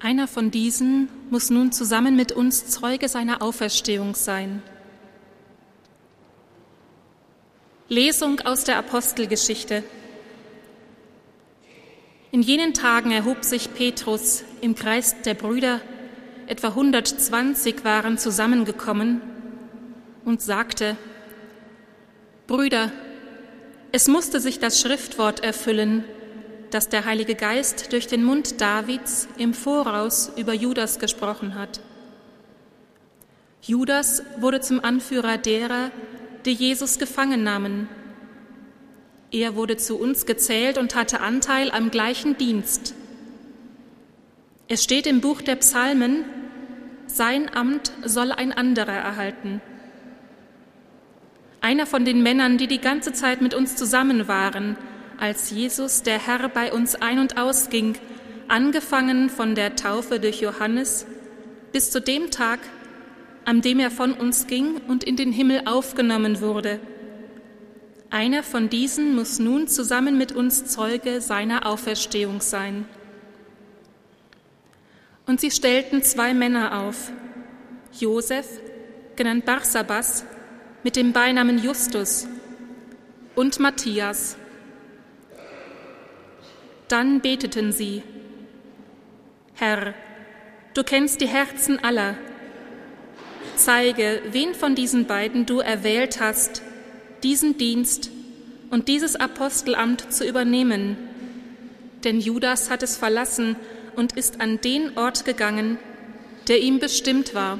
Einer von diesen muss nun zusammen mit uns Zeuge seiner Auferstehung sein. Lesung aus der Apostelgeschichte. In jenen Tagen erhob sich Petrus im Kreis der Brüder, etwa 120 waren zusammengekommen, und sagte, Brüder, es musste sich das Schriftwort erfüllen, das der Heilige Geist durch den Mund Davids im Voraus über Judas gesprochen hat. Judas wurde zum Anführer derer, die Jesus gefangen nahmen. Er wurde zu uns gezählt und hatte Anteil am gleichen Dienst. Es steht im Buch der Psalmen, sein Amt soll ein anderer erhalten. Einer von den Männern, die die ganze Zeit mit uns zusammen waren, als Jesus, der Herr, bei uns ein- und ausging, angefangen von der Taufe durch Johannes bis zu dem Tag, an dem er von uns ging und in den Himmel aufgenommen wurde. Einer von diesen muss nun zusammen mit uns Zeuge seiner Auferstehung sein. Und sie stellten zwei Männer auf, Josef, genannt Barsabas, mit dem Beinamen Justus, und Matthias, dann beteten sie, Herr, du kennst die Herzen aller. Zeige, wen von diesen beiden du erwählt hast, diesen Dienst und dieses Apostelamt zu übernehmen. Denn Judas hat es verlassen und ist an den Ort gegangen, der ihm bestimmt war.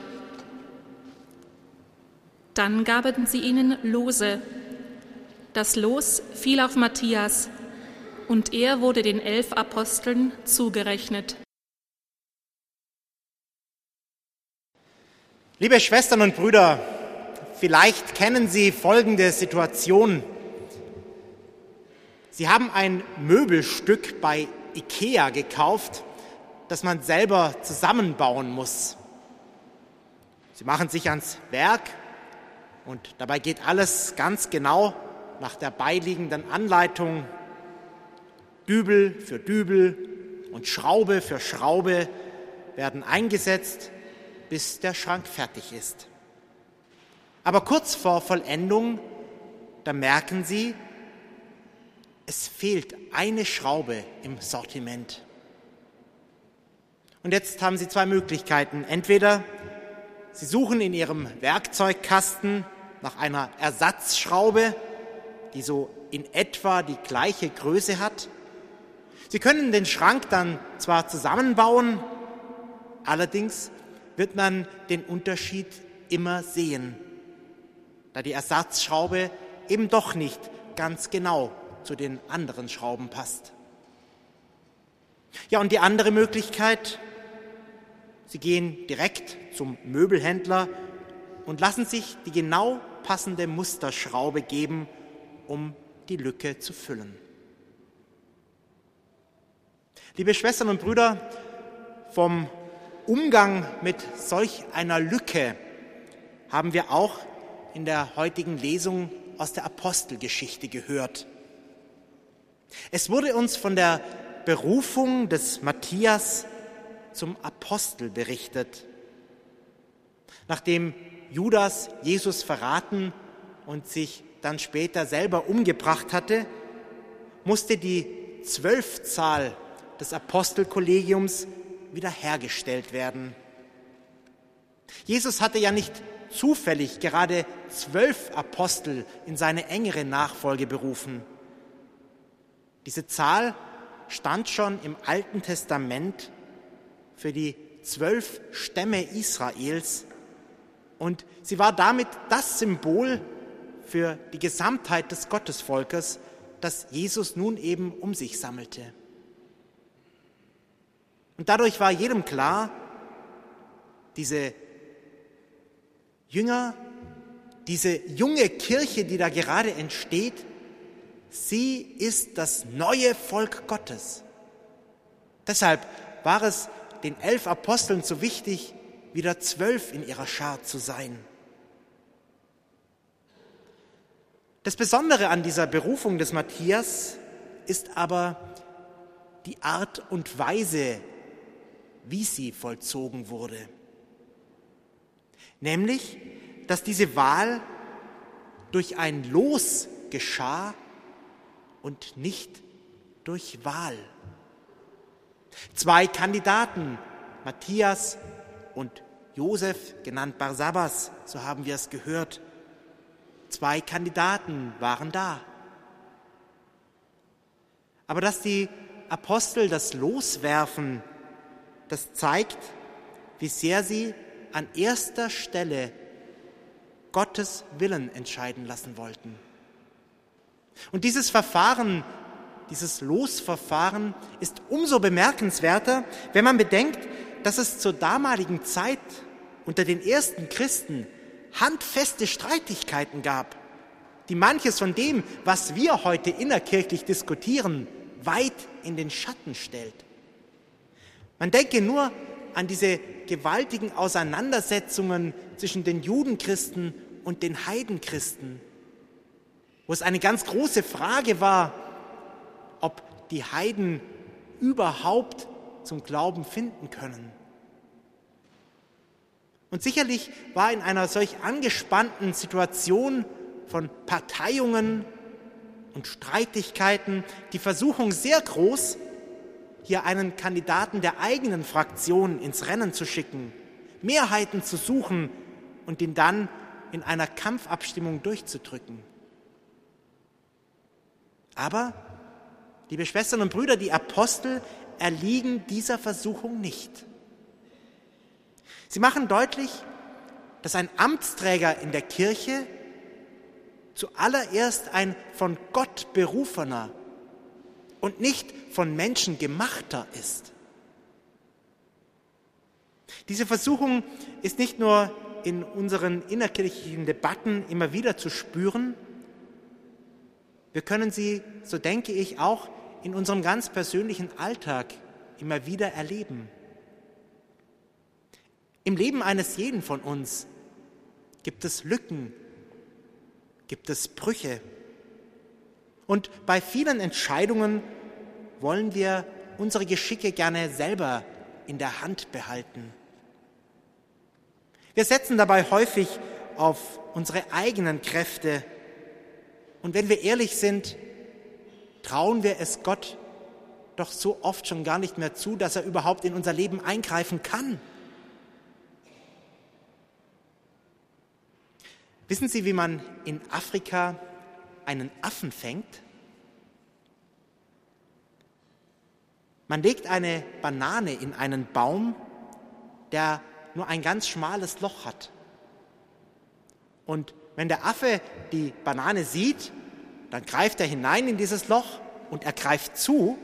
Dann gaben sie ihnen Lose. Das Los fiel auf Matthias, und er wurde den elf Aposteln zugerechnet. Liebe Schwestern und Brüder, vielleicht kennen Sie folgende Situation. Sie haben ein Möbelstück bei IKEA gekauft, das man selber zusammenbauen muss. Sie machen sich ans Werk und dabei geht alles ganz genau nach der beiliegenden Anleitung Dübel für Dübel und Schraube für Schraube werden eingesetzt, bis der Schrank fertig ist. Aber kurz vor Vollendung, da merken Sie, es fehlt eine Schraube im Sortiment. Und jetzt haben Sie zwei Möglichkeiten. Entweder Sie suchen in Ihrem Werkzeugkasten nach einer Ersatzschraube, die so in etwa die gleiche Größe hat, Sie können den Schrank dann zwar zusammenbauen, allerdings wird man den Unterschied immer sehen, da die Ersatzschraube eben doch nicht ganz genau zu den anderen Schrauben passt. Ja, und die andere Möglichkeit, Sie gehen direkt zum Möbelhändler und lassen sich die genau passende Musterschraube geben, um die Lücke zu füllen. Liebe Schwestern und Brüder, vom Umgang mit solch einer Lücke haben wir auch in der heutigen Lesung aus der Apostelgeschichte gehört. Es wurde uns von der Berufung des Matthias zum Apostel berichtet. Nachdem Judas Jesus verraten und sich dann später selber umgebracht hatte, musste die Zwölfzahl des Apostelkollegiums wiederhergestellt werden. Jesus hatte ja nicht zufällig gerade zwölf Apostel in seine engere Nachfolge berufen. Diese Zahl stand schon im Alten Testament für die zwölf Stämme Israels und sie war damit das Symbol für die Gesamtheit des Gottesvolkes, das Jesus nun eben um sich sammelte. Und dadurch war jedem klar, diese Jünger, diese junge Kirche, die da gerade entsteht, sie ist das neue Volk Gottes. Deshalb war es den elf Aposteln so wichtig, wieder zwölf in ihrer Schar zu sein. Das Besondere an dieser Berufung des Matthias ist aber die Art und Weise, wie sie vollzogen wurde. Nämlich, dass diese Wahl durch ein Los geschah und nicht durch Wahl. Zwei Kandidaten, Matthias und Josef, genannt Barsabas, so haben wir es gehört, zwei Kandidaten waren da. Aber dass die Apostel das loswerfen, das zeigt, wie sehr sie an erster Stelle Gottes Willen entscheiden lassen wollten. Und dieses Verfahren, dieses Losverfahren ist umso bemerkenswerter, wenn man bedenkt, dass es zur damaligen Zeit unter den ersten Christen handfeste Streitigkeiten gab, die manches von dem, was wir heute innerkirchlich diskutieren, weit in den Schatten stellt. Man denke nur an diese gewaltigen Auseinandersetzungen zwischen den Judenchristen und den Heidenchristen, wo es eine ganz große Frage war, ob die Heiden überhaupt zum Glauben finden können. Und sicherlich war in einer solch angespannten Situation von Parteiungen und Streitigkeiten die Versuchung sehr groß, hier einen Kandidaten der eigenen Fraktion ins Rennen zu schicken, Mehrheiten zu suchen und ihn dann in einer Kampfabstimmung durchzudrücken. Aber, liebe Schwestern und Brüder, die Apostel erliegen dieser Versuchung nicht. Sie machen deutlich, dass ein Amtsträger in der Kirche zuallererst ein von Gott berufener und nicht von Menschen gemachter ist. Diese Versuchung ist nicht nur in unseren innerkirchlichen Debatten immer wieder zu spüren, wir können sie, so denke ich, auch in unserem ganz persönlichen Alltag immer wieder erleben. Im Leben eines jeden von uns gibt es Lücken, gibt es Brüche. Und bei vielen Entscheidungen wollen wir unsere Geschicke gerne selber in der Hand behalten. Wir setzen dabei häufig auf unsere eigenen Kräfte. Und wenn wir ehrlich sind, trauen wir es Gott doch so oft schon gar nicht mehr zu, dass er überhaupt in unser Leben eingreifen kann. Wissen Sie, wie man in Afrika einen Affen fängt? Man legt eine Banane in einen Baum, der nur ein ganz schmales Loch hat. Und wenn der Affe die Banane sieht, dann greift er hinein in dieses Loch und er greift zu,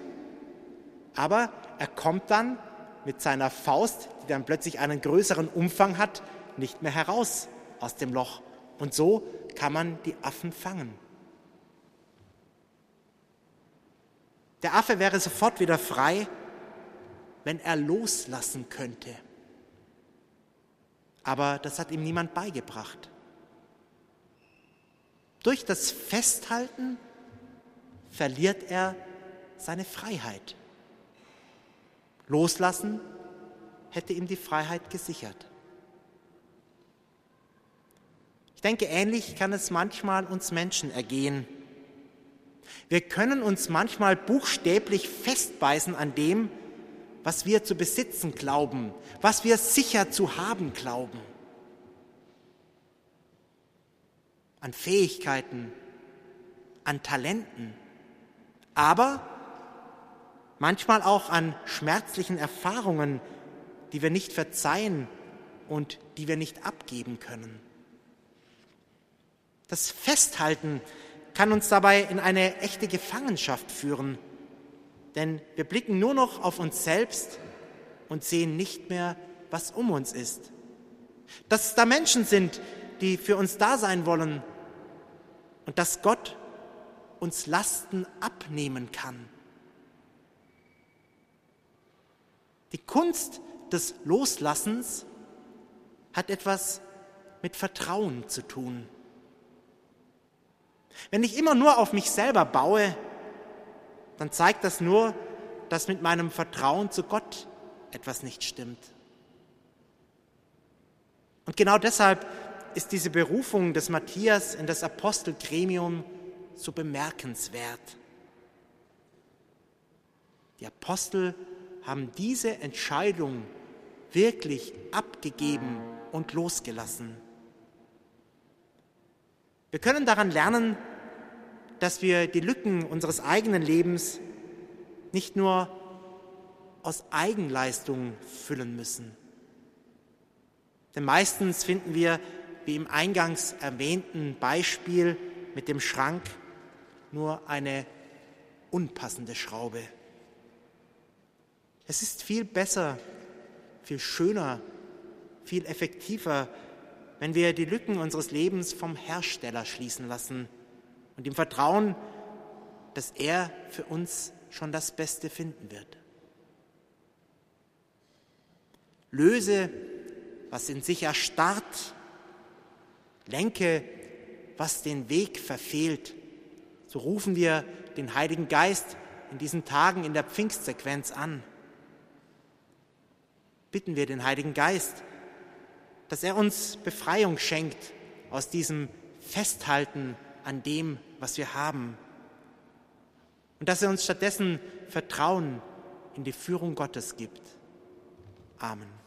aber er kommt dann mit seiner Faust, die dann plötzlich einen größeren Umfang hat, nicht mehr heraus aus dem Loch. Und so kann man die Affen fangen. Der Affe wäre sofort wieder frei, wenn er loslassen könnte. Aber das hat ihm niemand beigebracht. Durch das Festhalten verliert er seine Freiheit. Loslassen hätte ihm die Freiheit gesichert. Ich denke, ähnlich kann es manchmal uns Menschen ergehen. Wir können uns manchmal buchstäblich festbeißen an dem, was wir zu besitzen glauben, was wir sicher zu haben glauben. An Fähigkeiten, an Talenten, aber manchmal auch an schmerzlichen Erfahrungen, die wir nicht verzeihen und die wir nicht abgeben können. Das Festhalten kann uns dabei in eine echte Gefangenschaft führen, denn wir blicken nur noch auf uns selbst und sehen nicht mehr, was um uns ist. Dass es da Menschen sind, die für uns da sein wollen und dass Gott uns Lasten abnehmen kann. Die Kunst des Loslassens hat etwas mit Vertrauen zu tun. Wenn ich immer nur auf mich selber baue, dann zeigt das nur, dass mit meinem Vertrauen zu Gott etwas nicht stimmt. Und genau deshalb ist diese Berufung des Matthias in das Apostelgremium so bemerkenswert. Die Apostel haben diese Entscheidung wirklich abgegeben und losgelassen. Wir können daran lernen, dass wir die Lücken unseres eigenen Lebens nicht nur aus Eigenleistung füllen müssen. Denn meistens finden wir, wie im eingangs erwähnten Beispiel mit dem Schrank, nur eine unpassende Schraube. Es ist viel besser, viel schöner, viel effektiver, wenn wir die Lücken unseres Lebens vom Hersteller schließen lassen und ihm vertrauen, dass er für uns schon das Beste finden wird. Löse, was in sich erstarrt, lenke, was den Weg verfehlt. So rufen wir den Heiligen Geist in diesen Tagen in der Pfingstsequenz an. Bitten wir den Heiligen Geist, dass er uns Befreiung schenkt aus diesem Festhalten an dem, was wir haben. Und dass er uns stattdessen Vertrauen in die Führung Gottes gibt. Amen.